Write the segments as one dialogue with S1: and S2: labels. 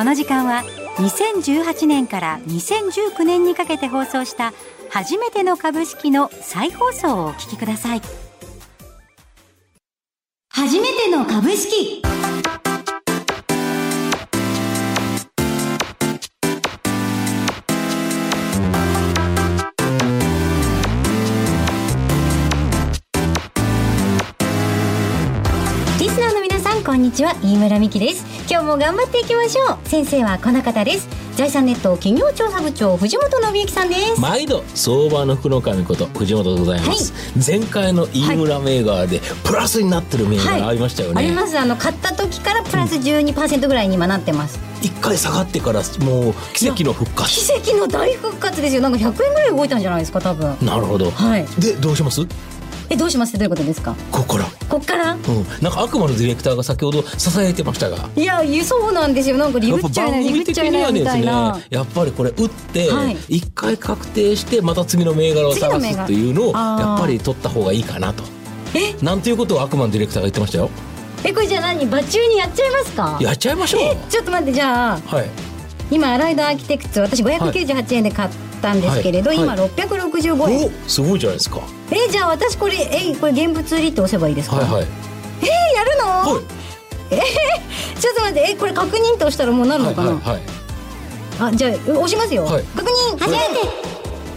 S1: この時間は2018年から2019年にかけて放送した初めての株式の再放送をお聞きください。初めての株式。こんにちは飯村美希です。今日も頑張っていきましょう。先生はこの方です。財産ネット企業調査部長藤本信之さんです。
S2: 毎度相場の福の神こと藤本でございます、前回の飯村銘柄でプラスになってる銘柄ありましたよね、
S1: あります。あの買った時からプラス12%ぐらいに今なってます、
S2: 一回下がってからもう奇跡の復活。
S1: 奇跡の大復活ですよ。なんか100円ぐらい動いたんじゃないですか多分。
S2: なるほど。
S1: はい。
S2: でどうします？
S1: えどうしますってどういうことですか？
S2: ここから。
S1: こっから？
S2: うん、なんか悪魔のディレクターが先ほど支えてましたが。
S1: いやいやそうなんですよ。なんかリグっちゃいないリグっちゃいないみたいな、
S2: ねやっぱりこれ打って
S1: はい。
S2: 一回確定してまた次の銘柄を探すっていうのをやっぱり取った方がいいかなと。
S1: え？
S2: なんていうことを悪魔のディレクターが言ってましたよ。
S1: えこれじゃあ何馬中にやっちゃいますか？
S2: やっちゃいましょう。
S1: えちょっと待ってじゃあ
S2: はい。
S1: 今アライドアーキテクツ私598円で買ったんですけれど、今
S2: はいはい
S1: 665円、
S2: おすごいじゃないですか。は
S1: えじゃあ私これえこれ現物売りって押せばいいですか、
S2: いはい。
S1: えやるの、
S2: はい。
S1: ちょっと待ってえこれ確認って押したらもうなる
S2: はい
S1: のかな、
S2: はいはい
S1: あじゃあ押しますよ、
S2: はい。
S1: 確認。初めて。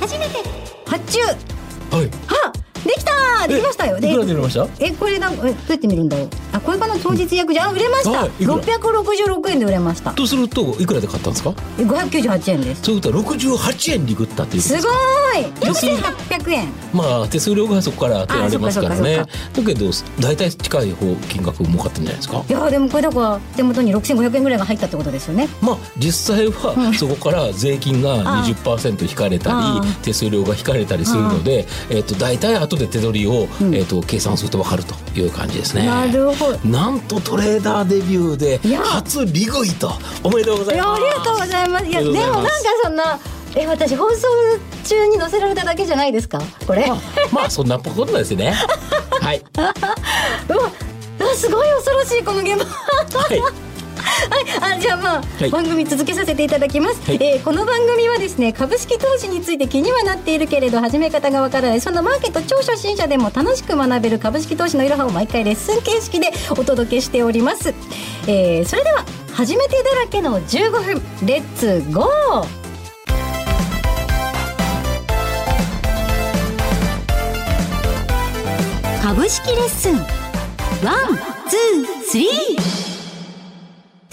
S1: 初めて。発注。
S2: はい。
S1: あできたー！できましたよ。
S2: いくらで売れました？
S1: えこれなんかえどうやって見るんだろう？あこれかな当日約じゃあ売れました、
S2: はいいくら
S1: ？666円で売れました。
S2: とするといくらで買ったんですか？
S1: え598円です。
S2: そういうことは68円にグったっていうすす
S1: ご
S2: か
S1: ーい！6800円。
S2: まあ手数料がそこから当てられますからね。だけど大体近い方金額儲かったんじゃないですか？
S1: いやでもこれだから手元に6500円ぐらいが入ったってことですよね。
S2: まあ実際はそこから税金が
S1: あ
S2: 20%引かれた
S1: あ
S2: り手数料が引かれたりするので、えっと大体後で手取りを、
S1: ん
S2: えっと計算すると分かるという感じですね。
S1: なるほど
S2: なんとトレーダーデビューで初リグイとおめでとうございます。
S1: いやありがとうございますいやでもなんかそんなえ私放送中に載せられただけじゃないですか？これ、
S2: まあ、まあそんなことですね。はい。
S1: うわあすごい恐ろしいこの現場
S2: はい。
S1: あじゃあまあ、
S2: はい。
S1: 番組続けさせていただきます、
S2: はい。
S1: えーこの番組はですね株式投資について気にはなっているけれど始め方がわからない。そんなマーケット超初心者でも楽しく学べる株式投資のいろはを毎回レッスン形式でお届けしております、えーそれでは初めてだらけの15分 Let's go!株式レッスン one, two, three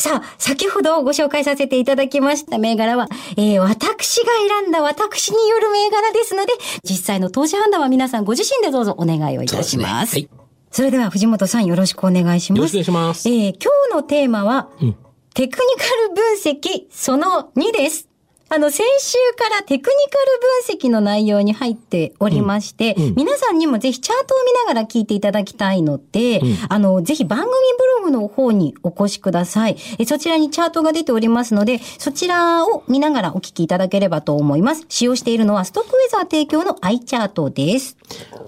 S1: さあ、先ほどご紹介させていただきました銘柄は、えー、私が選んだ私による銘柄ですので、実際の投資判断は皆さんご自身でどうぞお願いをいたします。
S2: そうですね
S1: それでは藤本さんよろしくお願いします。
S2: よろしくお願いします。
S1: えー、今日のテーマは、
S2: うん
S1: テクニカル分析その2です。あの、先週からテクニカル分析の内容に入っておりまして、
S2: うんうん
S1: 皆さんにもぜひチャートを見ながら聞いていただきたいので、
S2: うん
S1: あの、ぜひ番組ブログの方にお越しください。えそちらにチャートが出ておりますので、そちらを見ながらお聞きいただければと思います。使用しているのはストックウェザー提供の i チャートです。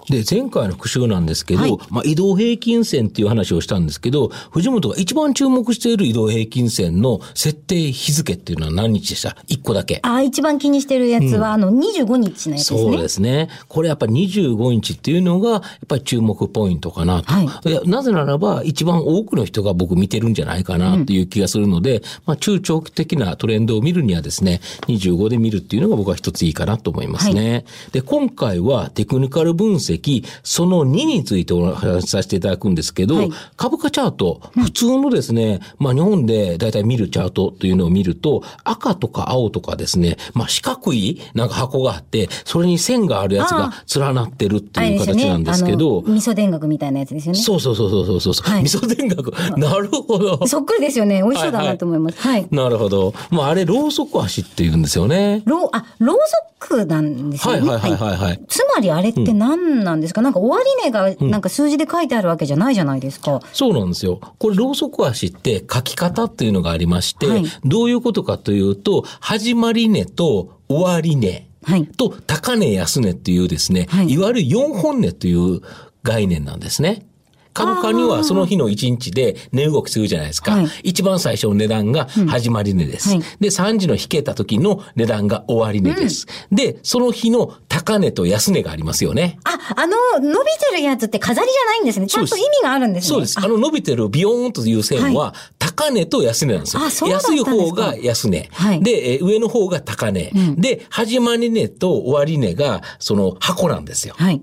S2: で前回の復習なんですけど、
S1: はい
S2: まあ、移動平均線っていう話をしたんですけど藤本が一番注目している移動平均線の設定日付っていうのは何日でした？一個だけ。
S1: あ、一番気にしてるやつは、あの、25日のやつですね。
S2: そうですね。これやっぱり25日っていうのが、やっぱり注目ポイントかなと。
S1: はい
S2: なぜならば、一番多くの人が僕見てるんじゃないかなっていう気がするので、まあ中長期的なトレンドを見るにはですね、25で見るっていうのが僕は一ついいかなと思いますね。で、今回はテクニカル分析、その2についてお話しさせていただくんですけど、
S1: はい
S2: 株価チャート、普通のですね、まあ日本で大体見るチャートというのを見ると、赤とか青とかですね、まあ四角いなんか箱があって、それに線があるやつが連なってるっていう形なんですけど、
S1: 味噌田楽みたいなやつですよね。
S2: そうそうそうそうそうそう、
S1: はい
S2: 味噌田楽。なるほど。
S1: そっくりですよね。美味しそうだなと思います。はい。
S2: なるほど。まああれ、ろうそく足って言うんですよね。
S1: ろう、あ、ろうそくなんですよね。
S2: はいはいはいはいはい。
S1: つまりあれって何なんですか、なんか終値がなんか数字で書いてあるわけじゃないじゃないですか。
S2: そうなんですよ。これ、ろうそく足って書き方っていうのがありまして、
S1: はい
S2: どういうことかというと、始まり値と終わり値
S1: はい。
S2: と高値安値っていうですね、
S1: はい
S2: いわゆる4本値という概念なんですね。株価にはその日の1日で値動きするじゃないですか。
S1: はい
S2: 一番最初の値段が始まり値です。
S1: はい
S2: で、3時の引けた時の値段が終わり値です。で、その日の高値と安値がありますよね。
S1: あ、あの、伸びてるやつって飾りじゃないんですね。ちゃんと意味があるんですね。
S2: そうです。あの伸びてるビヨーンという線は、高値と安値なんですよ。安い方が安値。
S1: はい
S2: で、えー上の方が高値。で、始まり値と終わり値が、その箱なんですよ。
S1: はい。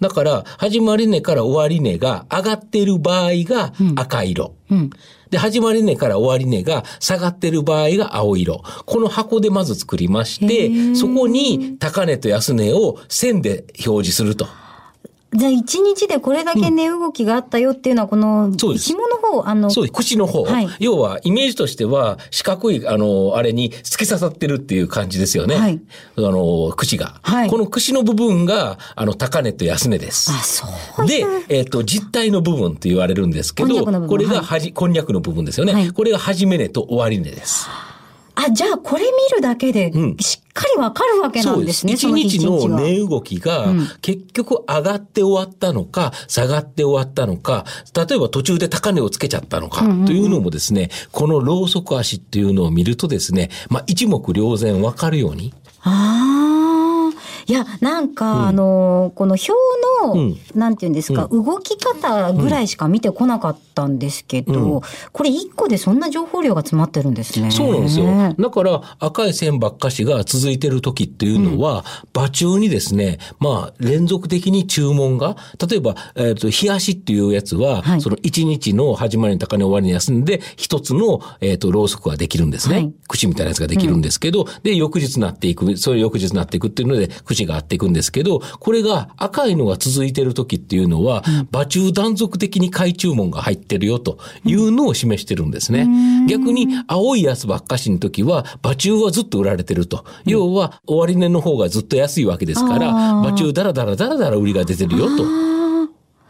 S2: だから、始まり値から終わり値が上がっている場合が赤色。で、始まり値から終わり値が下がっている場合が青色。この箱でまず作りまして、そこに高値と安値を線で表示すると。
S1: じゃあ、一日でこれだけ値動きがあったよっていうのは、この、紐の方、あの、
S2: そうです。口の方。
S1: はい
S2: 要は、イメージとしては、四角い、あの、あれに突き刺さってるっていう感じですよね。
S1: はい
S2: あの、口が。
S1: はい
S2: この口の部分が、あの、高値と安値です。
S1: あ、そう。
S2: で、えっ、と、実体の部分と言われるんですけど、
S1: こ
S2: れがはじ、こんにゃくの部分ですよね。
S1: はい
S2: これが始め値と終わり値です。
S1: あ、じゃあ、これ見るだけで、しっかりわかるわけな
S2: んで。
S1: です。すね、
S2: 一日
S1: そ
S2: の
S1: が
S2: 値動きが、結局上がって終わったのか、下がって終わったのか、例えば途中で高値をつけちゃったのか、というのもですね、このロウソク足っていうのを見るとですね、まあ一目瞭然わかるように。
S1: ああ。いや、なんか、あの、この表の、
S2: うん。
S1: なんていうんですか、動き方ぐらいしか見てこなかったんですけど、これ一個でそんな情報量が詰まってるんですね。
S2: そうなんですよ。だから赤い線ばっかしが続いてる時っていうのは、場中にですね、まあ連続的に注文が、例えば、えっ、と、冷やしっていうやつは、
S1: はい。
S2: その1日の始まりに高値終わりに休んで、一つの、えっ、と、ろうそくができるんですね。
S1: はい。
S2: 口みたいなやつができるんですけど、で、翌日なっていく、そういう翌日なっていくっていうので、口があっていくんですけど、これが赤いのが続いてる時っていうのは、場中断続的に買い注文が入ってるよというのを示してるんですね。逆に青いやつばっかしの時は、場中はずっと売られてると。要は、終値の方がずっと安いわけですから、
S1: あー
S2: 場中だらだらだらだら売りが出てるよと。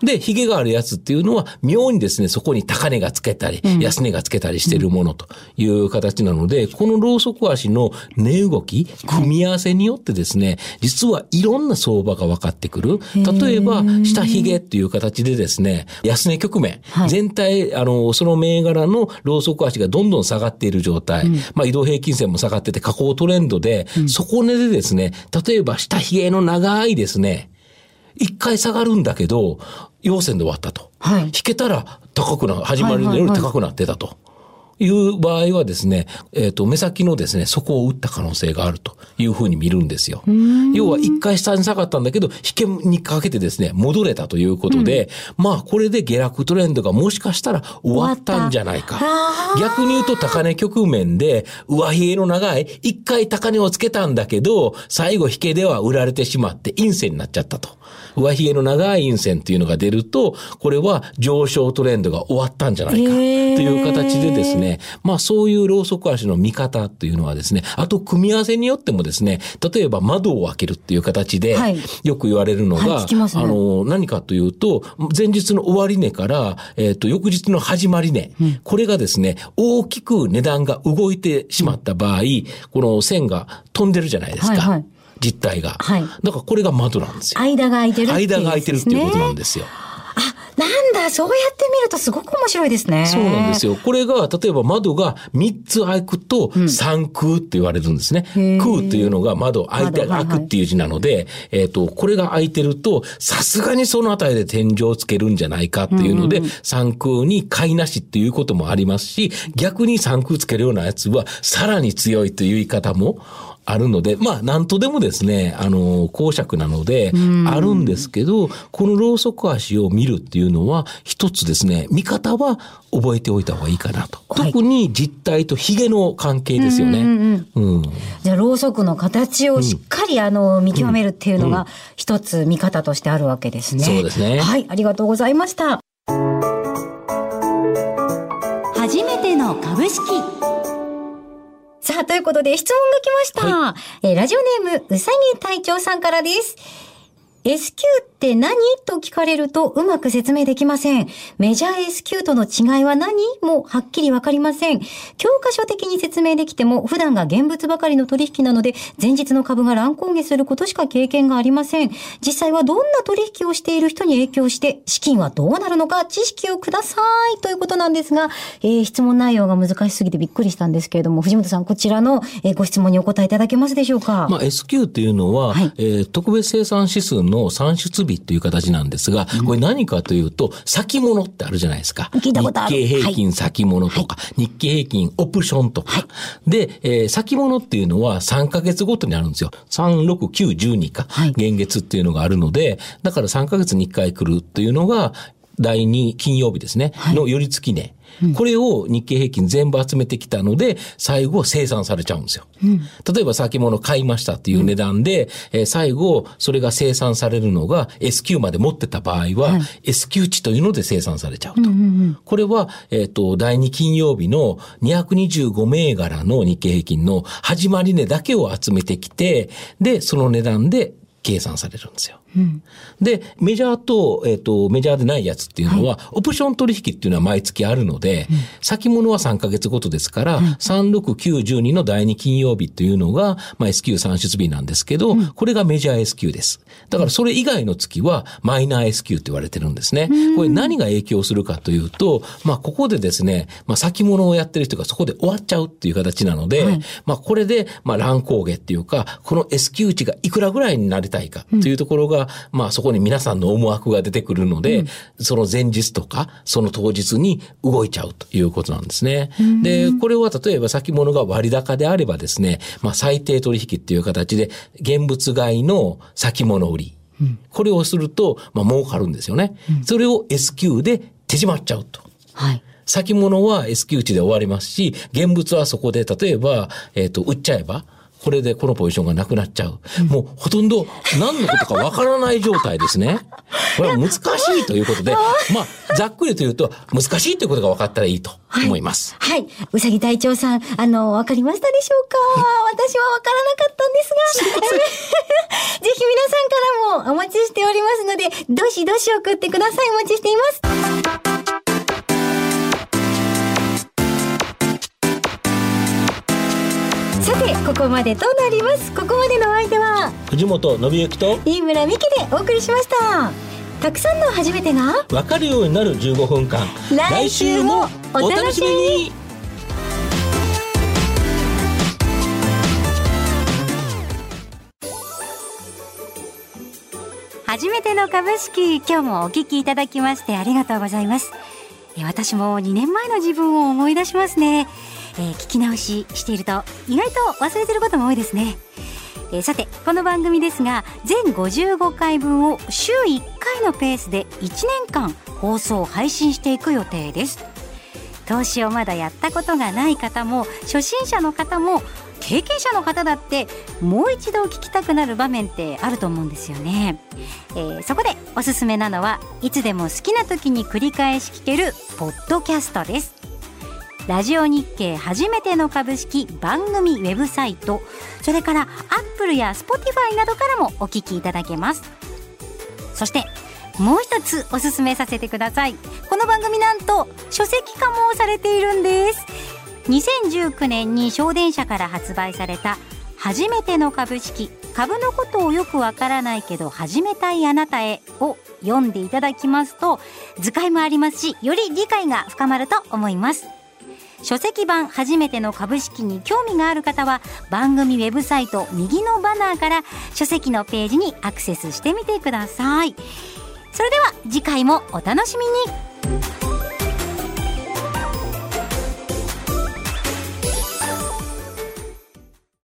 S2: で、髭があるやつっていうのは、妙にですね、そこに高値がつけたり、安値がつけたりしているものという形なので、このロウソク足の値動き、組み合わせによってですね、実はいろんな相場が分かってくる。例えば、下髭っていう形でですね、安値局面、
S1: はい。
S2: 全体、あの、その銘柄のロウソク足がどんどん下がっている状態、まあ移動平均線も下がってて、下降トレンドで、底値でですね、例えば下髭の長いですね、一回下がるんだけど、陽線で終わったと。
S1: はい
S2: 引けたら高くな、始まりのより高くなってたと。いう場合はですね、えっ、と、目先のですね、底を打った可能性があるというふうに見るんですよ。要は一回下に下がったんだけど、引けにかけてですね、戻れたということで、まあ、これで下落トレンドがもしかしたら終わったんじゃないか。逆に言うと高値局面で、上髭の長い、一回高値をつけたんだけど、最後引けでは売られてしまって陰線になっちゃったと。上髭の長い陰線っていうのが出ると、これは上昇トレンドが終わったんじゃないか。という形でですね、まあそういうローソク足の見方っていうのはですね、あと組み合わせによってもですね、例えば窓を開けるっていう形で
S1: はい、
S2: よく言われるのが、
S1: はいね
S2: あの、何かというと、前日の終値から、えっ、と、翌日の始まり値、これがですね、大きく値段が動いてしまった場合、この線が飛んでるじゃないですか。
S1: はいはい
S2: 実体が。
S1: はい
S2: だからこれが窓なんですよ。
S1: 間が空いてるっていう
S2: 間が空いてるっていうことなん
S1: で
S2: ですよ。
S1: なんだ、そうやって見るとすごく面白いですね。
S2: そうなんですよ。これが、例えば窓が3つ開くと、三空って言われるんですね。
S1: へー
S2: 空っていうのが窓、開いて、開くっていう字なので、えっ、と、これが開いてると、さすがにそのあたりで天井をつけるんじゃないかっていうので、三空に買いなしっていうこともありますし、逆に三空つけるようなやつは、さらに強いという言い方も、あるので、まあ、なんとでもですね、あの、公爵なので、あるんですけど、このろうそく足を見るっていうのは、一つですね、見方は覚えておいた方がいいかなと。
S1: はい
S2: 特に実体と髭の関係ですよね。うん
S1: じゃあ、ろうそくの形をしっかり、あの、見極めるっていうのが、一つ見方としてあるわけですね。
S2: そうですね
S1: はい、ありがとうございました。初めての株式。さあ、ということで質問が来ました。えーラジオネーム、うさぎ隊長さんからです。S q っって何？と聞かれるとうまく説明できません。メジャー S q との違いは何？もはっきりわかりません。教科書的に説明できても普段が現物ばかりの取引なので前日の株が乱高下することしか経験がありません。実際はどんな取引をしている人に影響して資金はどうなるのか知識をくださいということなんですが、えー、質問内容が難しすぎてびっくりしたんですけれども、藤本さんこちらのご質問にお答えいただけますでしょうか？
S2: まあ、S q っていうのは、はい、えー、特別生産指数の算出日っていう形なんですが、これ何かというと、先物ってあるじゃないですか。
S1: 聞いたことあ
S2: る。日経平均先物とか、はい、日経平均オプションとか。はい、で、えー、先物っていうのは3ヶ月ごとにあるんですよ。3、6、9、12か。現月っていうのがあるので、だから3ヶ月に1回来るっていうのが、第2金曜日ですね、の寄り付き値。これを日経平均全部集めてきたので、最後生産されちゃうんですよ。うん、例えば先物買いましたっていう値段で、うん、えー、最後それが生産されるのが S q まで持ってた場合は、はい、S q 値というので生産されちゃうと。これは、えっ、ー、と、第2金曜日の225銘柄の日経平均の始まり値だけを集めてきて、で、その値段で計算されるんですよ。うん、で、メジャーと、えっ、ー、と、メジャーでないやつっていうのは、はい、オプション取引っていうのは毎月あるので、うん、先物は3ヶ月ごとですから、うん、3、6、9、12の第2金曜日っていうのが、まあ、S q 算出日なんですけど、うん、これがメジャー S q です。だからそれ以外の月はマイナー S q って言われてるんですね。これ何が影響するかというと、まあ、ここでですね、まあ、先物をやってる人がそこで終わっちゃうっていう形なので、はい、まあ、これで、まあ、乱高下っていうか、この S q 値がいくらぐらいになりたいかというところが、まあ、そこに皆さんの思惑が出てくるので、うん、その前日とか、その当日に動いちゃうということなんですね。で、これは例えば先物が割高であればですね、まあ、最低取引っていう形で、現物買いの先物売り。うん、これをすると、まあ、儲かるんですよね。うん、それを S q で手締まっちゃうと。はい。先物は S q 値で終わりますし、現物はそこで、例えば、えっ、ー、と、売っちゃえば、これでこのポジションがなくなっちゃう。もうほとんど何のことかわからない状態ですね。これは難しいということで、まあ、ざっくりと言うと、難しいということが分かったらいいと思います。
S1: はい。はい、うさぎ隊長さん、あの、わかりましたでしょうか？私はわからなかったんですが、ぜひ皆さんからもお待ちしておりますので、どしどし送ってください。お待ちしています。さてここまでとなります。ここまでの相手は
S2: 藤本信之と
S1: 飯村美希でお送りしました。たくさんの初めてが
S2: わかるようになる15分間。
S1: 来週もお楽しみに。初めての株式今日もお聞きいただきましてありがとうございます。私も2年前の自分を思い出しますねえー、聞き直ししていると意外と忘れてることも多いですね、えー、さてこの番組ですが全55回分を週1回のペースで1年間放送配信していく予定です。投資をまだやったことがない方も初心者の方も経験者の方だってもう一度聞きたくなる場面ってあると思うんですよね、えー、そこでおすすめなのはいつでも好きな時に繰り返し聞けるポッドキャストです。ラジオ日経初めての株式番組ウェブサイトそれから Apple や Spotify などからもお聞きいただけます。そしてもう一つおすすめさせてください。この番組なんと書籍化もされているんです。2019年に祥伝社から発売された初めての株式株のことをよくわからないけど始めたいあなたへを読んでいただきますと図解もありますしより理解が深まると思います。書籍版初めての株式に興味がある方は番組ウェブサイト右のバナーから書籍のページにアクセスしてみてください。それでは次回もお楽しみに。